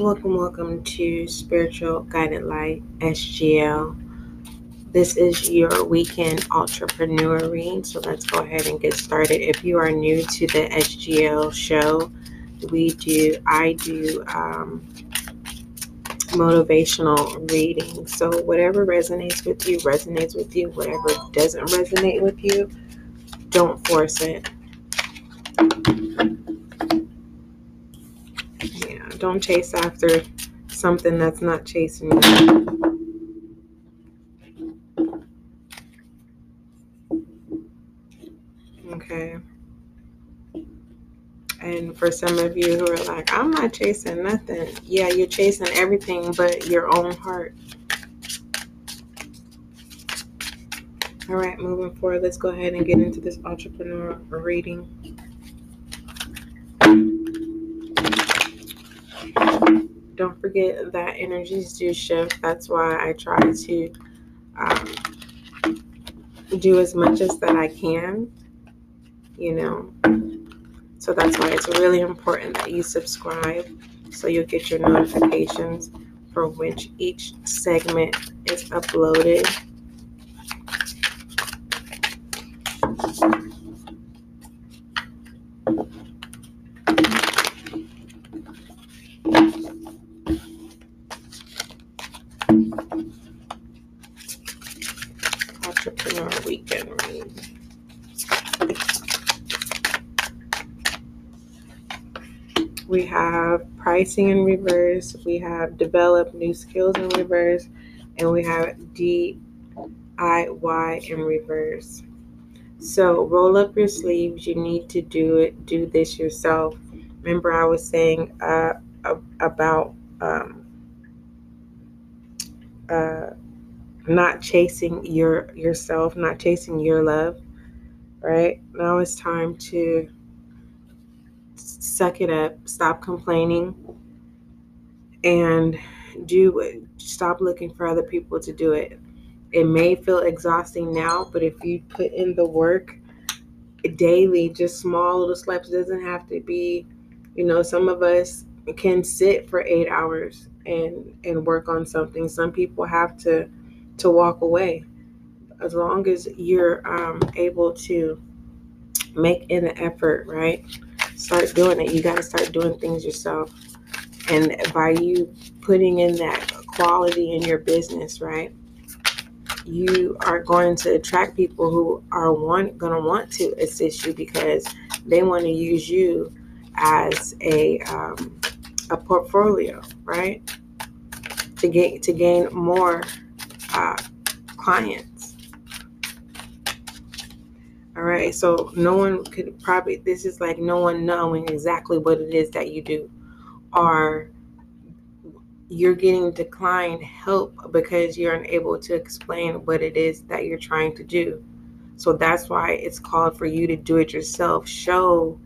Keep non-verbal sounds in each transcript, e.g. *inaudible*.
Welcome, welcome to Spiritual Guiding Light SGL. This is your weekend entrepreneur read, so let's go ahead and get started. If you are new to the SGL show, we do, I do um, motivational reading. So, whatever resonates with you, resonates with you. Whatever doesn't resonate with you, don't force it. Don't chase after something that's not chasing you. Okay. And for some of you who are like, I'm not chasing nothing. Yeah, you're chasing everything but your own heart. All right, moving forward, let's go ahead and get into this entrepreneur reading. Don't forget that energies do shift. That's why I try to um, do as much as that I can, you know. So that's why it's really important that you subscribe so you'll get your notifications for which each segment is uploaded. Entrepreneur Weekend Read. we have pricing in reverse, we have develop new skills in reverse, and we have DIY in reverse. So roll up your sleeves. You need to do it. Do this yourself. Remember, I was saying uh, about um, uh, not chasing your yourself, not chasing your love. Right now, it's time to suck it up, stop complaining, and do. Stop looking for other people to do it. It may feel exhausting now, but if you put in the work daily, just small little steps, doesn't have to be, you know, some of us can sit for eight hours and and work on something. Some people have to to walk away. As long as you're um, able to make an effort, right? start doing it. You got to start doing things yourself. And by you putting in that quality in your business, right? You are going to attract people who are want going to want to assist you because they want to use you as a um, a portfolio, right? To get to gain more uh, clients all right. So no one could probably, this is like no one knowing exactly what it is that you do. Or you're getting declined help because you're unable to explain what it is that you're trying to do. So that's why it's called for you to do it yourself. Show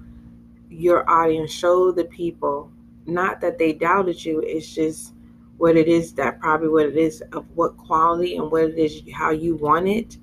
your audience, show the people, not that they doubted you, it's just what it is that probably what it is of what quality and what it is how you want it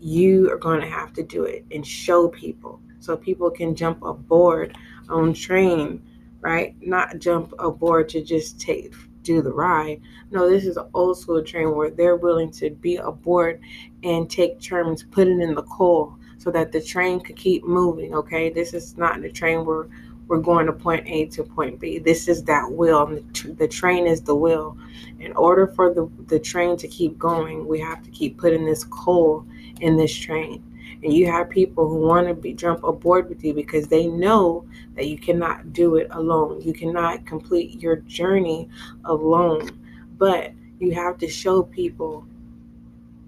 you are going to have to do it and show people. So people can jump aboard on train right? Not jump aboard to just take do the ride. No this is an old school train where they're willing to be aboard and take turns put it in the coal so that the train could keep moving okay? This is not the train where we're going to point A to point B. This is that wheel. The, the train is the wheel. In order for the, the train to keep going, we have to keep putting this coal in this train. And you have people who want to be jump aboard with you because they know that you cannot do it alone. You cannot complete your journey alone. But you have to show people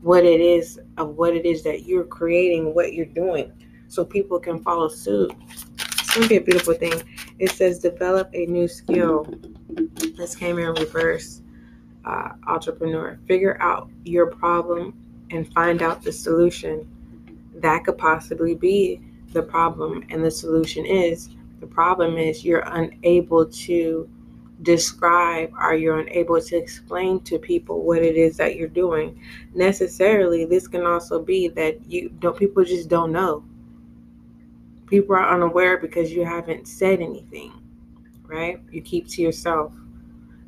what it is of what it is that you're creating, what you're doing, so people can follow suit. It's gonna be a beautiful thing. It says develop a new skill. This came in reverse. Uh, entrepreneur, figure out your problem and find out the solution. That could possibly be the problem, and the solution is the problem is you're unable to describe or you're unable to explain to people what it is that you're doing. Necessarily, this can also be that you don't people just don't know. People are unaware because you haven't said anything, right? You keep to yourself.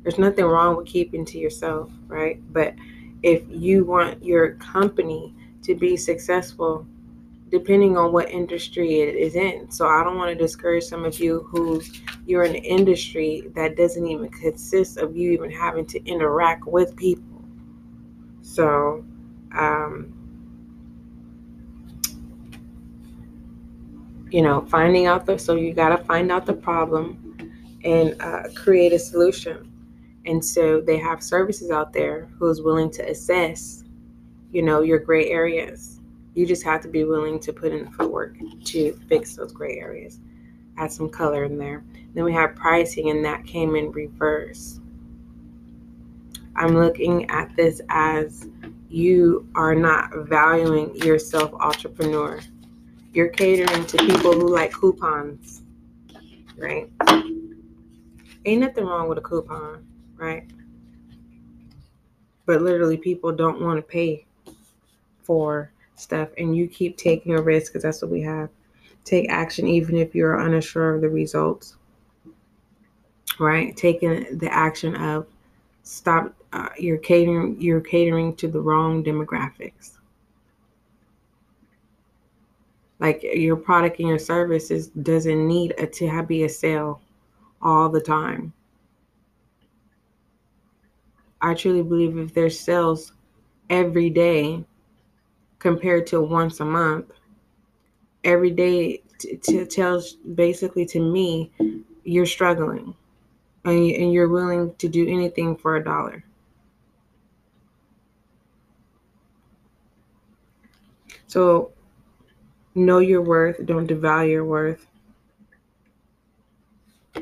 There's nothing wrong with keeping to yourself, right? But if you want your company to be successful, depending on what industry it is in. So I don't want to discourage some of you who you're in an industry that doesn't even consist of you even having to interact with people. So, um, you know, finding out the so you got to find out the problem and uh, create a solution. And so they have services out there who's willing to assess, you know, your gray areas you just have to be willing to put in the footwork to fix those gray areas. Add some color in there. Then we have pricing, and that came in reverse. I'm looking at this as you are not valuing yourself, entrepreneur. You're catering to people who like coupons, right? Ain't nothing wrong with a coupon, right? But literally, people don't want to pay for stuff and you keep taking a risk because that's what we have. Take action even if you're unsure of the results. Right? Taking the action of stop uh, you're catering you're catering to the wrong demographics. Like your product and your services doesn't need a, to have be a sale all the time. I truly believe if there's sales every day, compared to once a month. Every day t- t- tells basically to me you're struggling and, and you're willing to do anything for a dollar. So know your worth, don't devalue your worth.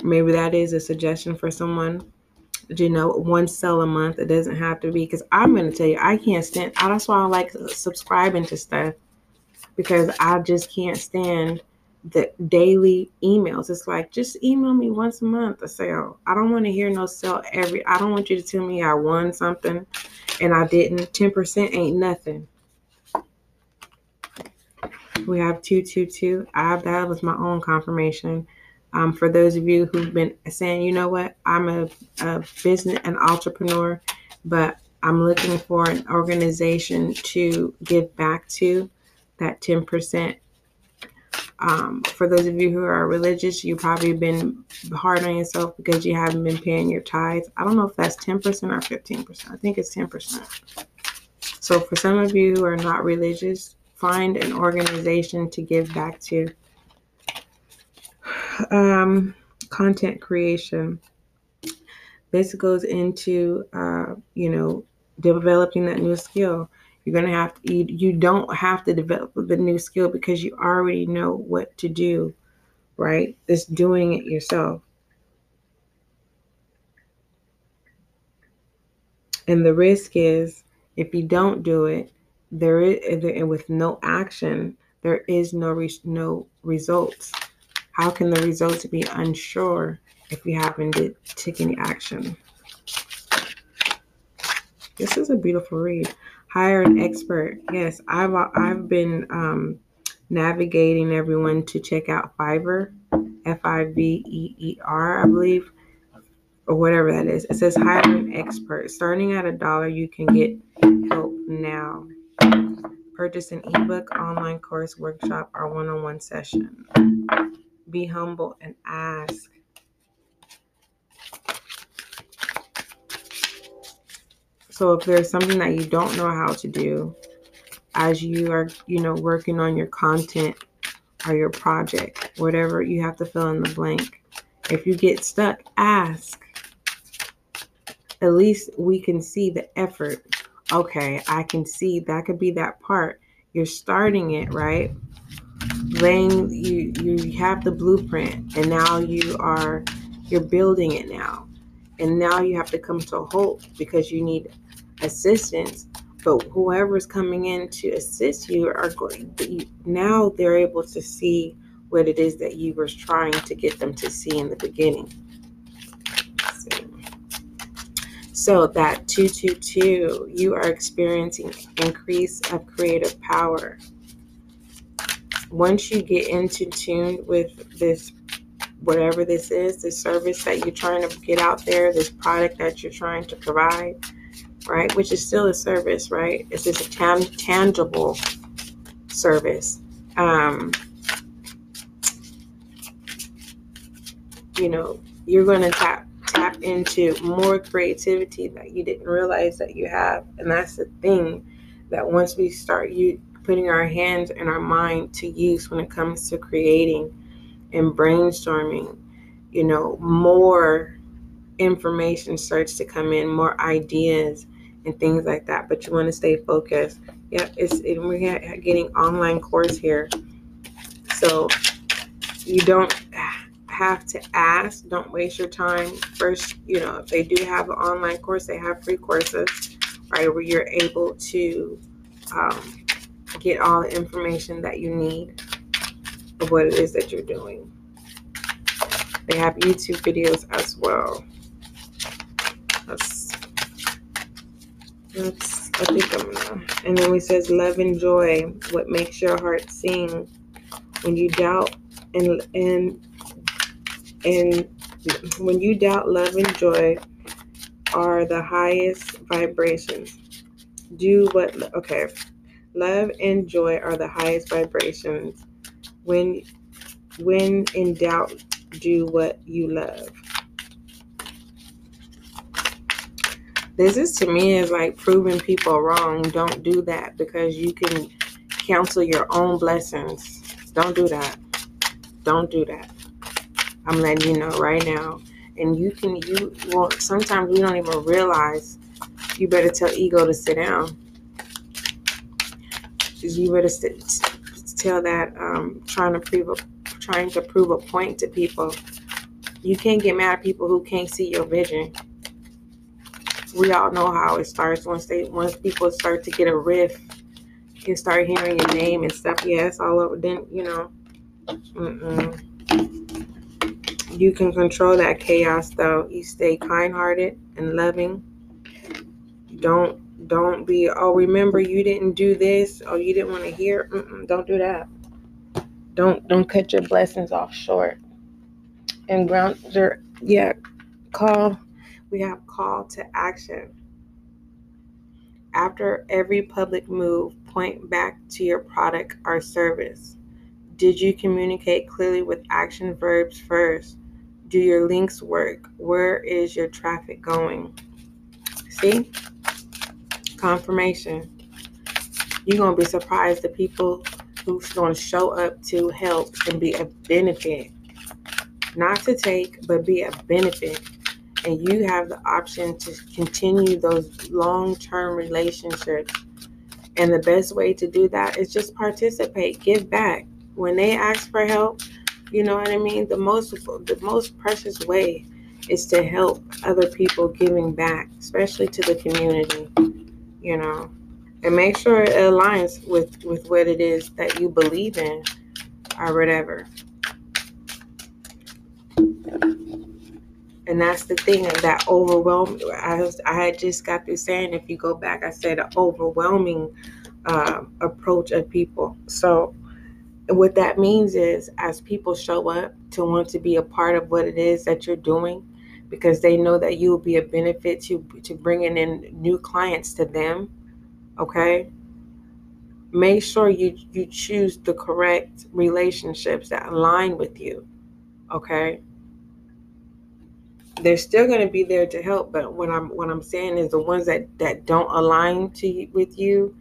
Maybe that is a suggestion for someone Do you know, one sell a month. It doesn't have to be because I'm going to tell you, I can't stand. That's why I like subscribing to stuff because I just can't stand the daily emails. It's like just email me once a month a sale. I don't want to hear no sell every. I don't want you to tell me I won something and I didn't. Ten percent ain't nothing. We have two two two. I have that was my own confirmation. Um, for those of you who've been saying, you know what, I'm a, a business, an entrepreneur, but I'm looking for an organization to give back to that 10%. Um, for those of you who are religious, you've probably been hard on yourself because you haven't been paying your tithes. I don't know if that's 10% or 15%. I think it's 10%. So for some of you who are not religious, find an organization to give back to um, content creation. This goes into, uh, you know, developing that new skill. You're going to have to, you, you don't have to develop the new skill because you already know what to do, right? It's doing it yourself. And the risk is if you don't do it, there is, and with no action, there is no re- no results. How can the results be unsure if we haven't to take any action? This is a beautiful read. Hire an expert. Yes, I've I've been um, navigating everyone to check out Fiverr, F I V E E R, I believe, or whatever that is. It says hire an expert. Starting at a dollar, you can get help now. Purchase an ebook, online course, workshop, or one-on-one session be humble and ask. So if there's something that you don't know how to do as you are, you know, working on your content or your project, whatever you have to fill in the blank. If you get stuck, ask. At least we can see the effort. Okay, I can see that could be that part. You're starting it, right? laying you you have the blueprint and now you are you're building it now and now you have to come to a halt because you need assistance but whoever's coming in to assist you are going now they're able to see what it is that you were trying to get them to see in the beginning so that 222 you are experiencing increase of creative power once you get into tune with this whatever this is, this service that you're trying to get out there, this product that you're trying to provide, right? Which is still a service, right? It's just a tan- tangible service. Um, you know, you're going to tap into more creativity that you didn't realize that you have, and that's the thing that once we start you putting our hands and our mind to use when it comes to creating and brainstorming, you know, more information starts to come in, more ideas and things like that. But you want to stay focused. Yeah, it's it, we're getting online course here, so you don't ah, have to ask. Don't waste your time. First, you know, if they do have an online course, they have free courses, right, where you're able to um, get all the information that you need of what it is that you're doing. They have YouTube videos as well. That's, that's I think I'm gonna. And then we says, love and joy, what makes your heart sing when you doubt and and and when you doubt, love and joy are the highest vibrations. Do what? Okay, love and joy are the highest vibrations. When when in doubt, do what you love. This is to me is like proving people wrong. Don't do that because you can cancel your own blessings. Don't do that. Don't do that. I'm letting you know right now. And you can you well sometimes we don't even realize you better tell ego to sit down. You better sit, tell that um, trying to prove a trying to prove a point to people. You can't get mad at people who can't see your vision. We all know how it starts once they once people start to get a riff, you start hearing your name and stuff. Yeah, it's all over. Then you know, mm-mm. You can control that chaos though. You stay kind-hearted and loving. Don't don't be oh remember you didn't do this or you didn't want to hear. Mm-mm, don't do that. Don't don't cut your blessings off short. And grounder, yeah, call. We have call to action. After every public move, point back to your product or service. Did you communicate clearly with action verbs first? Do your links work? Where is your traffic going? See? Confirmation. You're going to be surprised the people who's going to show up to help and be a benefit. Not to take, but be a benefit. And you have the option to continue those long term relationships. And the best way to do that is just participate, give back. When they ask for help, you know what I mean? The most the most precious way is to help other people giving back, especially to the community. You know and make sure it aligns with with what it is that you believe in or whatever and that's the thing that overwhelming I, I had just got through saying if you go back i said overwhelming uh, approach of people so what that means is as people show up to want to be a part of what it is that you're doing because they know that you will be a benefit to to bringing in new clients to them okay? Make sure you you choose the correct relationships that align with you okay? They're still going to be there to help but what i'm what i'm saying is the ones that that don't align to with you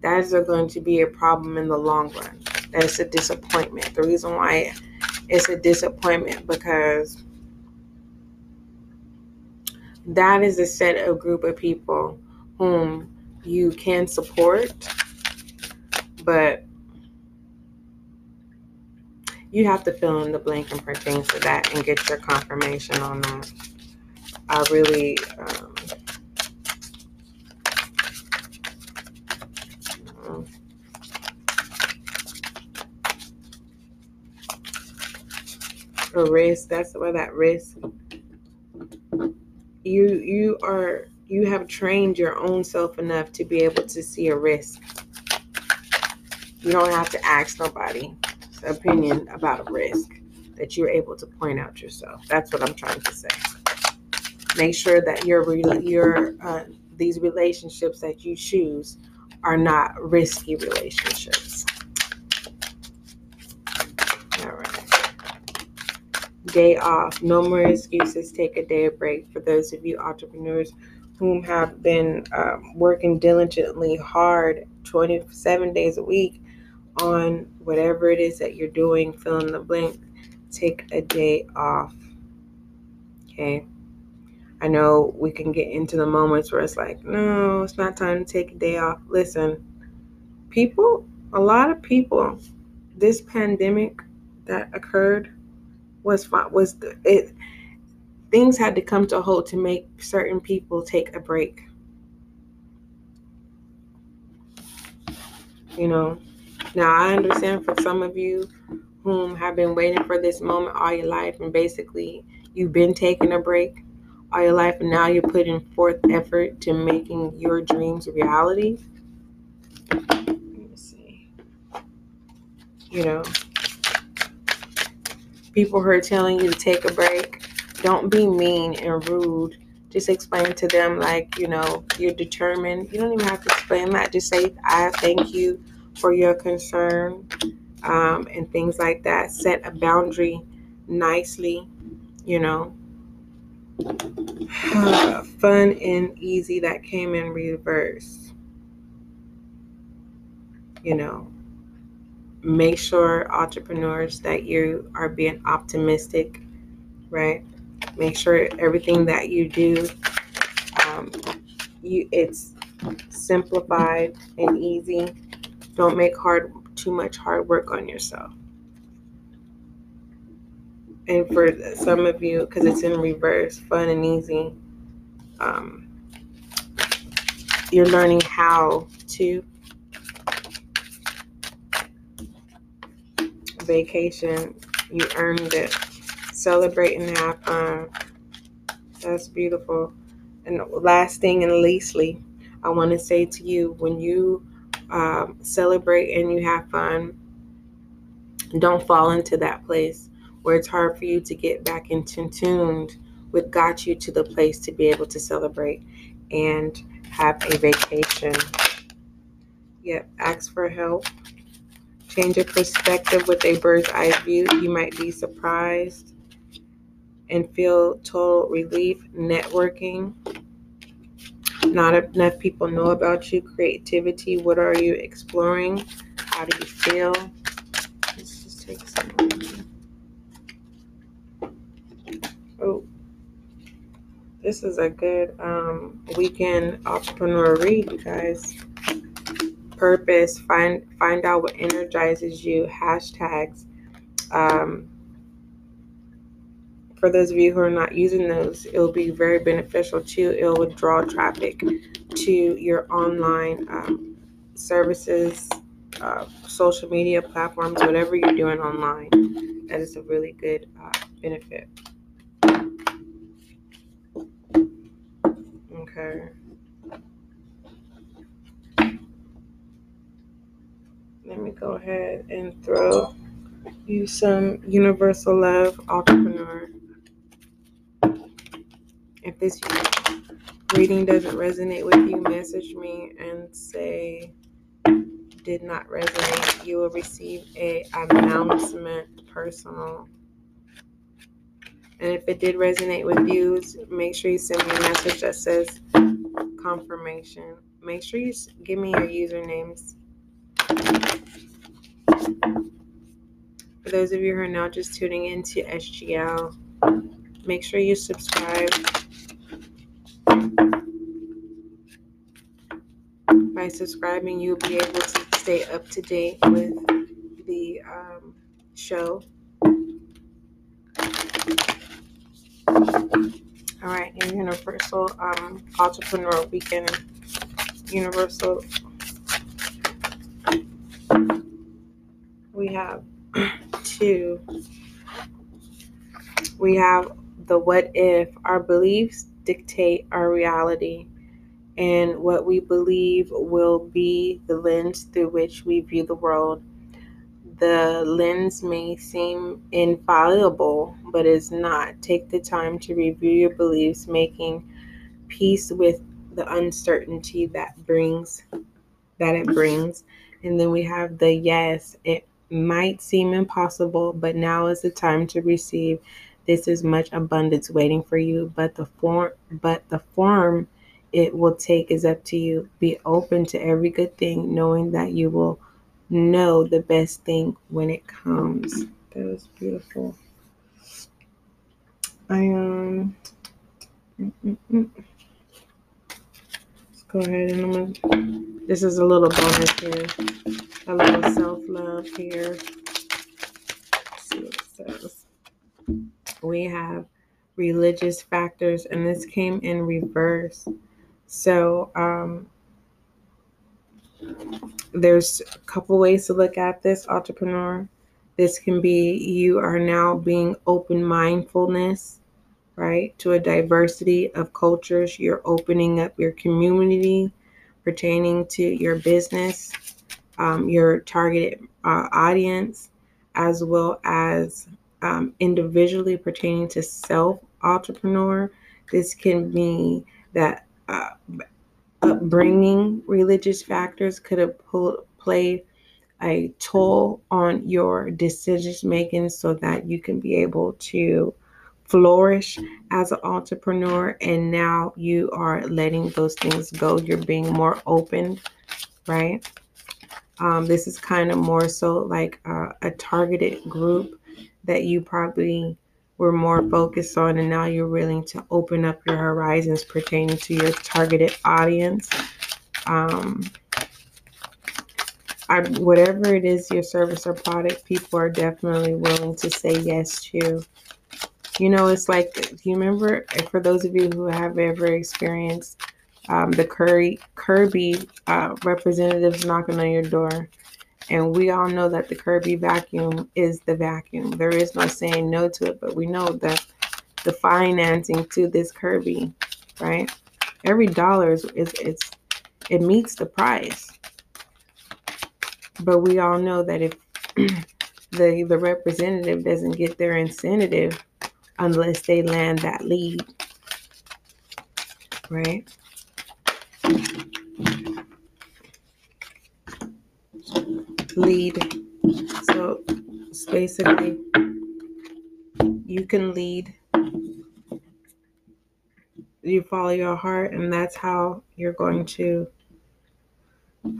that's going to be a problem in the long run that's a disappointment the reason why it's a disappointment because that is a set of group of people whom you can support, but you have to fill in the blank and pertain to that and get your confirmation on that. I really um, a risk that's where that risk you you are you have trained your own self enough to be able to see a risk. You don't have to ask nobody opinion about a risk. that you're able to point out yourself. That's what I'm trying to say. Make sure that your your uh, these relationships that you choose are not risky relationships. All right. Day off. No more excuses. Take a day of break. For those of you entrepreneurs whom have been um, working diligently hard 27 days a week on whatever it is that you're doing, fill in the blank, take a day off. Okay. I know we can get into the moments where it's like, no, it's not time to take a day off. Listen, people, a lot of people, this pandemic that occurred was fine was it things had to come to a halt to make certain people take a break. You know, now I understand for some of you whom have been waiting for this moment all your life and basically you've been taking a break all your life and now you're putting forth effort to making your dreams a reality. Let me see. You know, people who are telling you to take a break, don't be mean and rude. Just explain to them, like, you know, you're determined. You don't even have to explain that. Just say, I thank you for your concern um, and things like that. Set a boundary nicely, you know *sighs* fun and easy that came in reverse. You know, make sure entrepreneurs that you are being optimistic, right? Make sure everything that you do, um, you it's simplified and easy. Don't make hard too much hard work on yourself and for some of you, because it's in reverse, fun and easy, um, you're learning how to vacation. You earned it. Celebrate and have fun. That's beautiful. And last thing and leastly, I want to say to you when you um, celebrate and you have fun, don't fall into that place where it's hard for you to get back into tuned with got you to the place to be able to celebrate and have a vacation. Yep, ask for help. Change your perspective with a bird's eye view. You might be surprised and feel total relief. Networking. Not enough people know about you. Creativity. What are you exploring? How do you feel? Let's just take some. Oh, this is a good um, weekend entrepreneur read, you guys. Purpose. Find find out what energizes you. Hashtags. Um, for those of you who are not using those, it will be very beneficial too. It will draw traffic to your online um, services, uh, social media platforms, whatever you're doing online. That is a really good uh, benefit. Okay. Let me go ahead and throw you some universal love entrepreneur. If this reading doesn't resonate with you, message me and say did not resonate. You will receive a announcement personal and if it did resonate with you, make sure you send me a message that says confirmation. Make sure you give me your usernames. For those of you who are now just tuning in to SGL, make sure you subscribe. By subscribing, you'll be able to stay up to date with the um, show. All right, Universal um, Entrepreneur Weekend. Universal. We have *clears throat* two. We have the what if. Our beliefs dictate our reality, and what we believe will be the lens through which we view the world. the lens may seem infallible, but is not. Take the time to review your beliefs, making peace with the uncertainty that brings that it brings. And then we have the yes. It might seem impossible, but now is the time to receive. This is much abundance waiting for you, but the form but the form it will take is up to you. Be open to every good thing, knowing that you will know the best thing when it comes. That was beautiful. I um let's go ahead and I'm gonna this is a little bonus here. A little self-love here. Let's see what it says. We have religious factors, and this came in reverse. So um, there's a couple ways to look at this, entrepreneur. This can be you are now being open mindfulness, right, to a diversity of cultures. You're opening up your community pertaining to your business, um, your targeted uh, audience, as well as um, individually pertaining to self entrepreneur. This can be that uh, upbringing religious factors could have played a toll on your decision making so that you can be able to flourish as an entrepreneur and now you are letting those things go you're being more open right um, this is kind of more so like a, targeted group that you probably were more focused on and now you're willing to open up your horizons pertaining to your targeted audience. Um, I, whatever it is your service or product people are definitely willing to say yes to. You know it's like do you remember for those of you who have ever experienced um, the curry kirby uh, representatives knocking on your door and we all know that the Kirby vacuum is the vacuum. There is no saying no to it, but we know that the financing to this Kirby, right? Every dollar is, is it's it meets the price. But we all know that if *clears throat* the the representative doesn't get their incentive unless they land that lead, right? Lead. So it's basically you can lead. You follow your heart, and that's how you're going to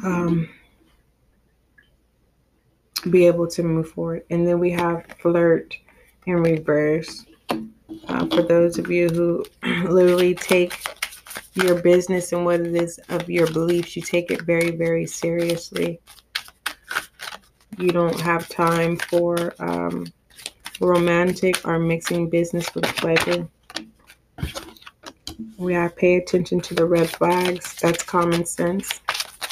um, be able to move forward. And then we have flirt in reverse. Uh, for those of you who *clears throat* literally take your business and what it is of your beliefs, you take it very, very seriously you don't have time for um, romantic or mixing business with pleasure. We have pay attention to the red flags. That's common sense.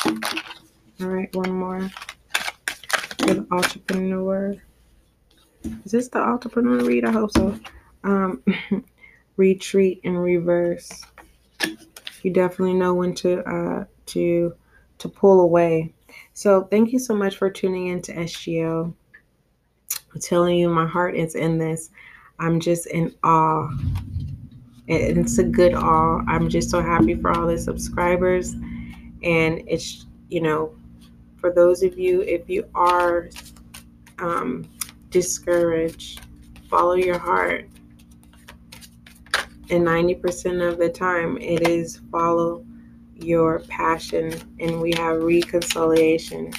All right, one more. The entrepreneur. Is this the entrepreneur read? I hope so. Um, *laughs* retreat in reverse. You definitely know when to uh, to to pull away so thank you so much for tuning in to SGL. I'm telling you, my heart is in this. I'm just in awe. It's a good awe. I'm just so happy for all the subscribers. And it's, you know, for those of you, if you are um, discouraged, follow your heart. And 90% of the time, it is follow your passion and we have reconciliation.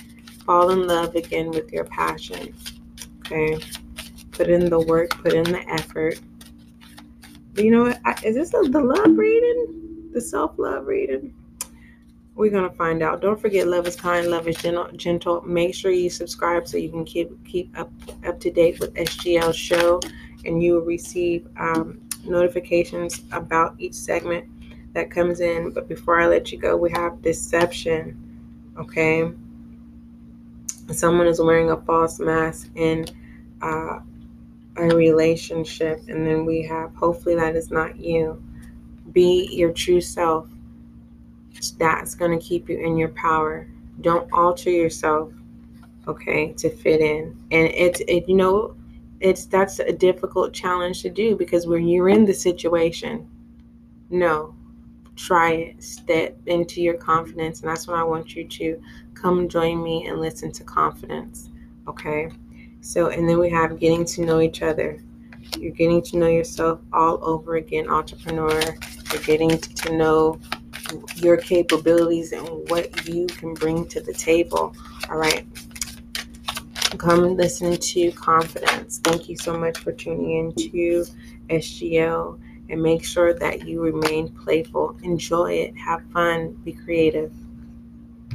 Fall in love again with your passion. Okay. Put in the work, put in the effort. You know what? Is this a, the love reading? The self love reading? We're gonna find out. Don't forget, love is kind, love is gentle. Gentle. Make sure you subscribe so you can keep keep up up to date with SGL show, and you will receive um, notifications about each segment that comes in. But before I let you go, we have deception. Okay. Someone is wearing a false mask in uh, a relationship. And then we have, hopefully, that is not you. Be your true self. That's going to keep you in your power. Don't alter yourself. okay, to fit in. And it's, it, you know, it's that's a difficult challenge to do because when you're in the situation, no, try it, step into your confidence. And that's when I want you to come join me and listen to confidence. Okay. So, and then we have getting to know each other. You're getting to know yourself all over again, entrepreneur. You're getting to know your capabilities and what you can bring to the table. All right. Come listen to Confidence. Thank you so much for tuning in to SGL and make sure that you remain playful. Enjoy it, have fun, be creative.